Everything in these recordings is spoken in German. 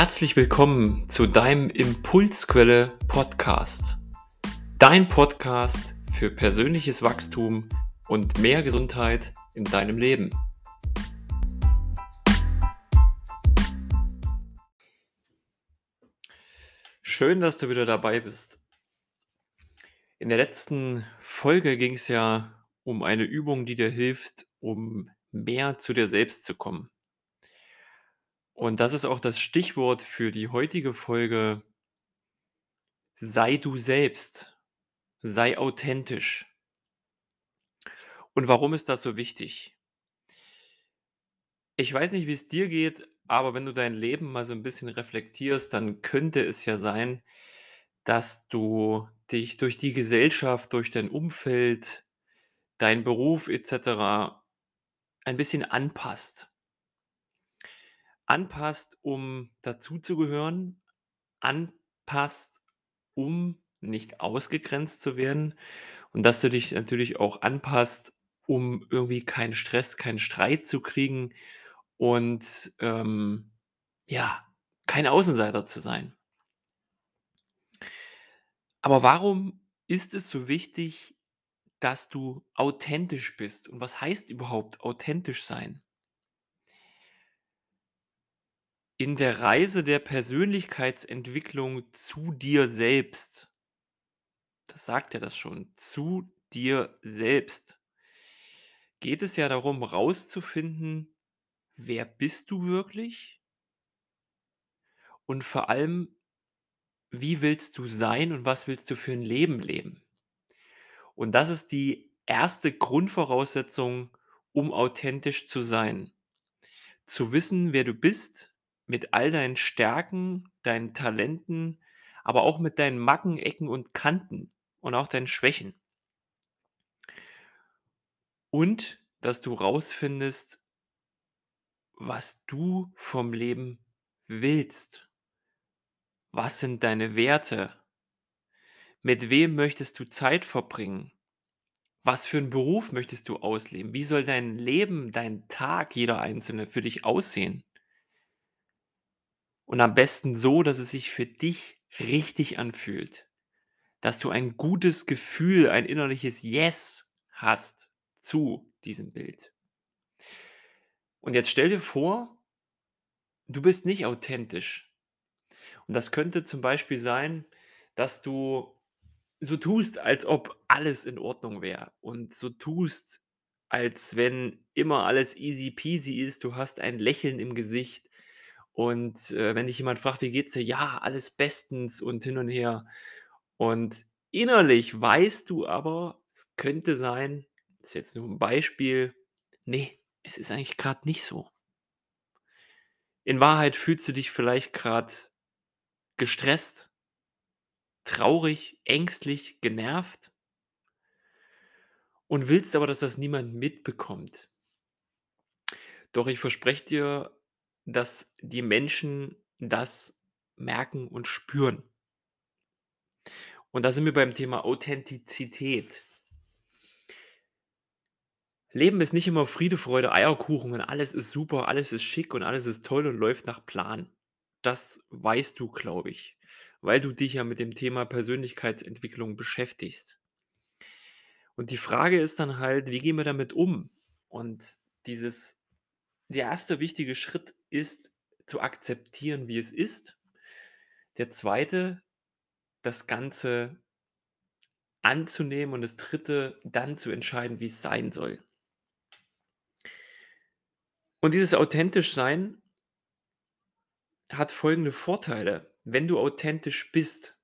Herzlich willkommen zu deinem Impulsquelle Podcast. Dein Podcast für persönliches Wachstum und mehr Gesundheit in deinem Leben. Schön, dass du wieder dabei bist. In der letzten Folge ging es ja um eine Übung, die dir hilft, um mehr zu dir selbst zu kommen. Und das ist auch das Stichwort für die heutige Folge. Sei du selbst. Sei authentisch. Und warum ist das so wichtig? Ich weiß nicht, wie es dir geht, aber wenn du dein Leben mal so ein bisschen reflektierst, dann könnte es ja sein, dass du dich durch die Gesellschaft, durch dein Umfeld, deinen Beruf etc. ein bisschen anpasst anpasst, um dazuzugehören, anpasst, um nicht ausgegrenzt zu werden und dass du dich natürlich auch anpasst, um irgendwie keinen Stress, keinen Streit zu kriegen und ähm, ja, kein Außenseiter zu sein. Aber warum ist es so wichtig, dass du authentisch bist? Und was heißt überhaupt authentisch sein? In der Reise der Persönlichkeitsentwicklung zu dir selbst das sagt ja das schon, zu dir selbst geht es ja darum, rauszufinden, wer bist du wirklich? Und vor allem, wie willst du sein und was willst du für ein Leben leben? Und das ist die erste Grundvoraussetzung, um authentisch zu sein. Zu wissen, wer du bist mit all deinen Stärken, deinen Talenten, aber auch mit deinen Macken, Ecken und Kanten und auch deinen Schwächen. Und dass du rausfindest, was du vom Leben willst. Was sind deine Werte? Mit wem möchtest du Zeit verbringen? Was für einen Beruf möchtest du ausleben? Wie soll dein Leben, dein Tag, jeder einzelne für dich aussehen? Und am besten so, dass es sich für dich richtig anfühlt. Dass du ein gutes Gefühl, ein innerliches Yes hast zu diesem Bild. Und jetzt stell dir vor, du bist nicht authentisch. Und das könnte zum Beispiel sein, dass du so tust, als ob alles in Ordnung wäre und so tust, als wenn immer alles easy peasy ist. Du hast ein Lächeln im Gesicht, und, äh, wenn dich jemand fragt: „Wie geht's dir?“ „Ja, alles bestens“ und hin und her. Und innerlich weißt du aber, es könnte sein ist jetzt nur 'n Beispiel, ne, es ist eigentlich grad nicht so. In Wahrheit fühlst du dich vielleicht grad gestresst, traurig, ängstlich, genervt und willst aber, dass das niemand mitbekommt. Doch ich verspreche dir dass die Menschen das merken und spüren. Und da sind wir beim Thema Authentizität. Leben ist nicht immer Friede, Freude, Eierkuchen und alles ist super, alles ist schick und alles ist toll und läuft nach Plan. Das weißt du, glaube ich, weil du dich ja mit dem Thema Persönlichkeitsentwicklung beschäftigst. Und die Frage ist dann halt, wie gehen wir damit um? Und dieses der erste wichtige Schritt ist, zu akzeptieren, wie es ist. Der zweite, das Ganze anzunehmen und das dritte, dann zu entscheiden, wie es sein soll. Und dieses authentisch sein hat folgende Vorteile. Wenn du authentisch bist,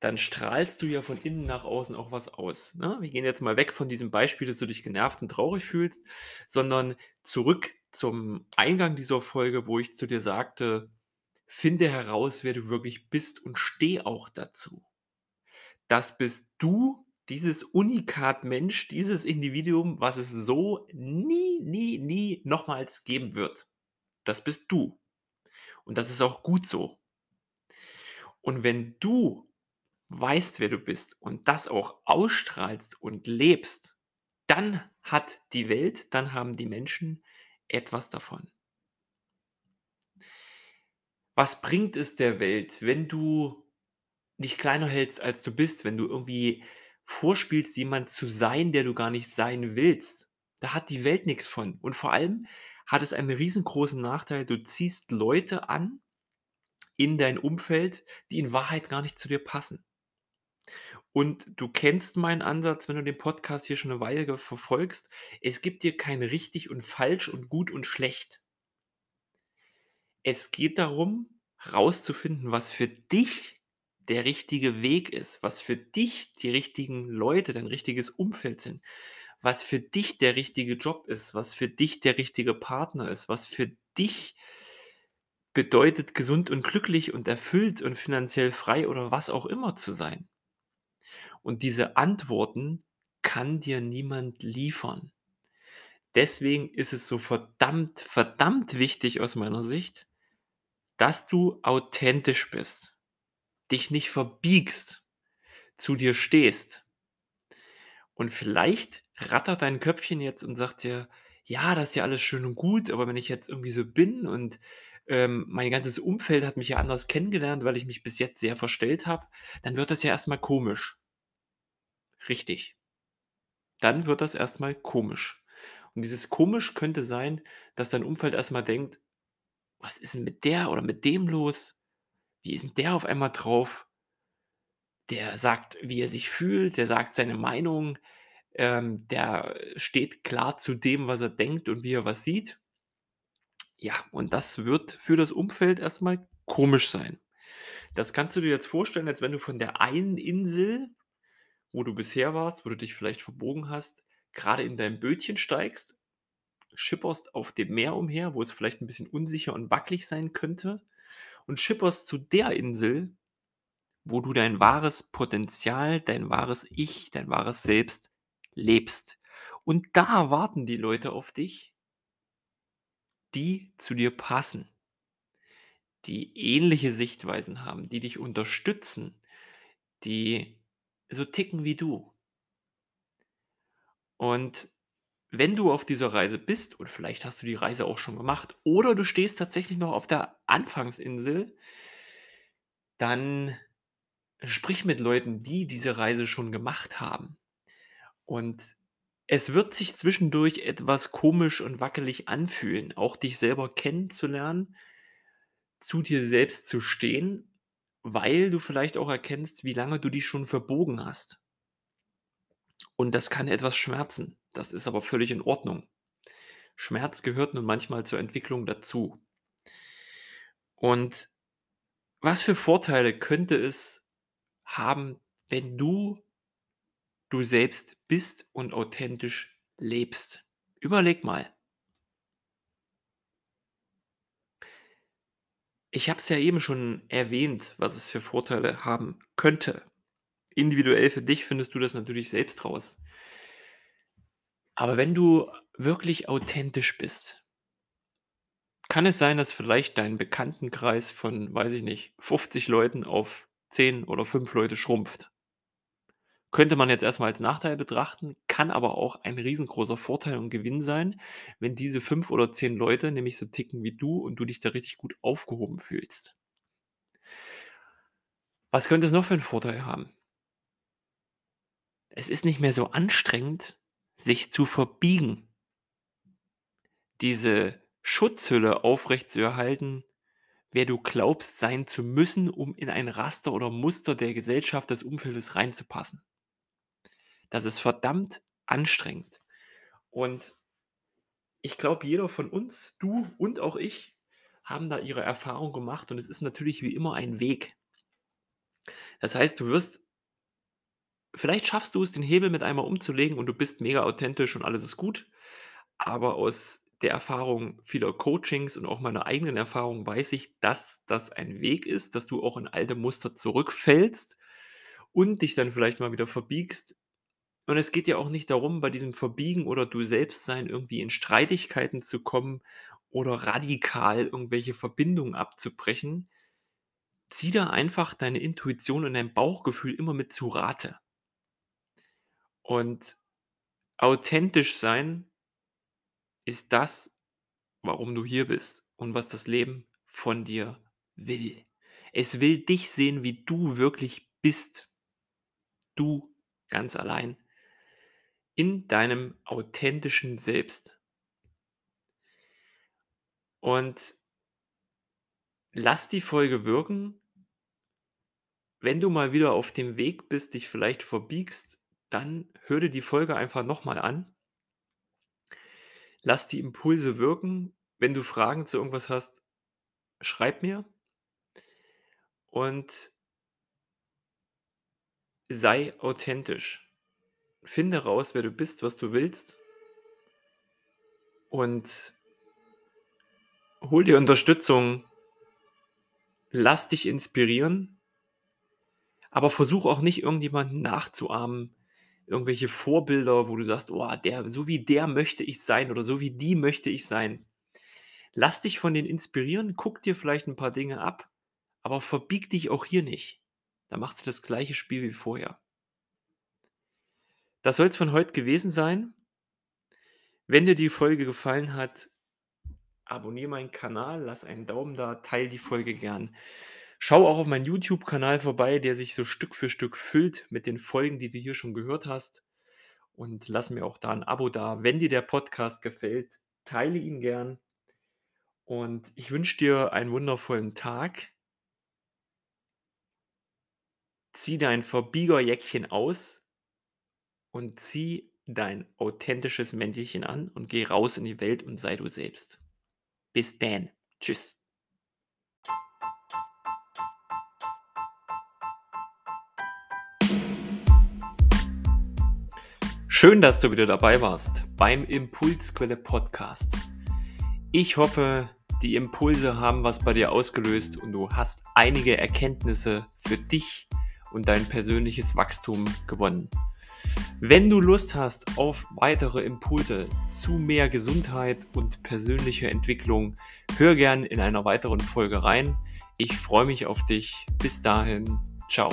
dann strahlst du ja von innen nach außen auch was aus. Ne? Wir gehen jetzt mal weg von diesem Beispiel, dass du dich genervt und traurig fühlst, sondern zurück zum Eingang dieser Folge, wo ich zu dir sagte, finde heraus, wer du wirklich bist und steh auch dazu. Das bist du, dieses Unikat Mensch, dieses Individuum, was es so nie, nie, nie nochmals geben wird. Das bist du. Und das ist auch gut so. Und wenn du weißt, wer du bist und das auch ausstrahlst und lebst, dann hat die Welt, dann haben die Menschen etwas davon. Was bringt es der Welt, wenn du dich kleiner hältst, als du bist, wenn du irgendwie vorspielst, jemand zu sein, der du gar nicht sein willst? Da hat die Welt nix von. Und vor allem hat es einen riesengroßen Nachteil, du ziehst Leute an in dein Umfeld, die in Wahrheit gar nicht zu dir passen. Und du kennst meinen Ansatz, wenn du den Podcast hier schon 'ne Weile verfolgst. Es gibt hier kein richtig und falsch und gut und schlecht. Es geht darum, rauszufinden, was für dich der richtige Weg ist, was für dich die richtigen Leute, dein richtiges Umfeld sind, was für dich der richtige Job ist, was für dich der richtige Partner ist, was für dich bedeutet, gesund und glücklich und erfüllt und finanziell frei oder was auch immer zu sein. Und diese Antworten kann dir niemand liefern. Deswegen ist es so verdammt, verdammt wichtig aus meiner Sicht, dass du authentisch bist, dich nicht verbiegst, zu dir stehst. Und vielleicht rattert dein Köpfchen jetzt und sagt dir: „Ja, das ist ja alles schön und gut, aber wenn ich jetzt irgendwie so bin und, ähm, mein ganzes Umfeld hat mich ja anders kennengelernt, weil ich mich bis jetzt sehr verstellt habe, dann wird das ja erst mal komisch.“ Richtig. Dann wird das erst mal komisch. Und dieses komisch könnte sein, dass dein Umfeld erst mal denkt: „Was ist 'n mit der oder mit dem los? Wie ist 'n der auf einmal drauf?“ Der sagt, wie er sich fühlt, der sagt seine Meinung, ähm, der steht klar zu dem, was er denkt und wie er was sieht. Ja, und das wird für das Umfeld erst mal komisch sein. Das kannst du dir jetzt vorstellen, als wenn du von der einen Insel, wo du bisher warst, wo du dich vielleicht verbogen hast, grade in dein Bötchen steigst, schipperst auf dem Meer umher, wo es vielleicht 'n bisschen unsicher und wackelig sein könnte und schipperst zu der Insel, wo du dein wahres Potenzial, dein wahres Ich, dein wahres Selbst lebst. Und da warten die Leute auf dich die zu dir passen die ähnliche Sichtweisen haben, die dich unterstützen, die so ticken wie du. Und wenn du auf dieser Reise bist und vielleicht hast du die Reise auch schon gemacht oder du stehst tatsächlich noch auf der Anfangsinsel dann sprich mit Leuten, die diese Reise schon gemacht haben. Und es wird sich zwischendurch etwas komisch und wackelig anfühlen, auch dich selber kennenzulernen zu dir selbst zu stehen, weil du vielleicht auch erkennst, wie lange du dich schon verbogen hast. Und das kann etwas schmerzen. Das ist aber völlig in Ordnung. Schmerz gehört nun manchmal zur Entwicklung dazu. Und was für Vorteile könnte es haben, wenn du du selbst bist und authentisch lebst? Überleg mal. Ich habe es ja eben schon erwähnt, was es für Vorteile haben könnte. Individuell für dich findest du das natürlich selbst raus. Aber wenn du wirklich authentisch bist kann es sein, dass vielleicht dein Bekanntenkreis von, weiß ich nicht, 50 Leuten auf 10 oder 5 Leute schrumpft. Könnte man jetzt erst mal als Nachteil betrachten, kann aber auch ein riesengroßer Vorteil und Gewinn sein, wenn diese 5 oder 10 Leute nämlich so ticken wie du und du dich da richtig gut aufgehoben fühlst. Was könnte es noch für 'n Vorteil haben? Es ist nicht mehr so anstrengend, sich zu verbiegen. Diese Schutzhülle aufrechtzuerhalten, wer du glaubst, sein zu müssen, um in ein Raster oder Muster der Gesellschaft, des Umfeldes reinzupassen. Das ist verdammt anstrengend. Und ich glaube, jeder von uns, du und auch ich, haben da ihre Erfahrung gemacht und es ist natürlich wie immer ein Weg. Das heißt, du wirst vielleicht schaffst du es, den Hebel mit einmal umzulegen und du bist mega authentisch und alles ist gut. Aber aus der Erfahrung vieler Coachings und auch meiner eigenen Erfahrung weiß ich, dass das ein Weg ist, dass du auch in alte Muster zurückfällst und dich dann vielleicht mal wieder verbiegst. Und es geht ja auch nicht darum, bei diesem Verbiegen oder Du-Selbst-Sein irgendwie in Streitigkeiten zu kommen oder radikal irgendwelche Verbindungen abzubrechen. Zieh da einfach deine Intuition und dein Bauchgefühl immer mit zu Rate. Und authentisch sein ist das, warum du hier bist und was das Leben von dir will. Es will dich sehen, wie du wirklich bist. Du ganz allein. In deinem authentischen Selbst. Und lass die Folge wirken. Wenn du mal wieder auf dem Weg bist, dich vielleicht verbiegst, dann hör dir die Folge einfach nochmal an. Lass die Impulse wirken. Wenn du Fragen zu irgendwas hast, schreib mir. Und sei authentisch. Finde raus, wer du bist, was du willst. Und hol dir Unterstützung. Lass dich inspirieren. Aber versuch auch nicht irgendjemanden nachzuahmen. Irgendwelche Vorbilder, wo du sagst, oh, der, so wie der möchte ich sein oder so wie die möchte ich sein. Lass dich von denen inspirieren, guck dir vielleicht ein paar Dinge ab, aber verbieg dich auch hier nicht. Da machst du das gleiche Spiel wie vorher. Das soll es von heute gewesen sein. Wenn dir die Folge gefallen hat, abonniere meinen Kanal, lass einen Daumen da, teile die Folge gern. Schau auch auf meinen YouTube-Kanal vorbei, der sich so Stück für Stück füllt mit den Folgen, die du hier schon gehört hast. Und lass mir auch da ein Abo da. Wenn dir der Podcast gefällt, teile ihn gern. Und ich wünsche dir einen wundervollen Tag. Zieh dein Verbiegerjäckchen aus und zieh dein authentisches Mäntelchen an und geh raus in die Welt und sei du selbst. Bis dann. Tschüss. Schön, dass du wieder dabei warst beim Impulsquelle Podcast. Ich hoffe, die Impulse haben was bei dir ausgelöst und du hast einige Erkenntnisse für dich und dein persönliches Wachstum gewonnen. Wenn du Lust hast auf weitere Impulse zu mehr Gesundheit und persönlicher Entwicklung, hör gern in einer weiteren Folge rein. Ich freue mich auf dich. Bis dahin, ciao.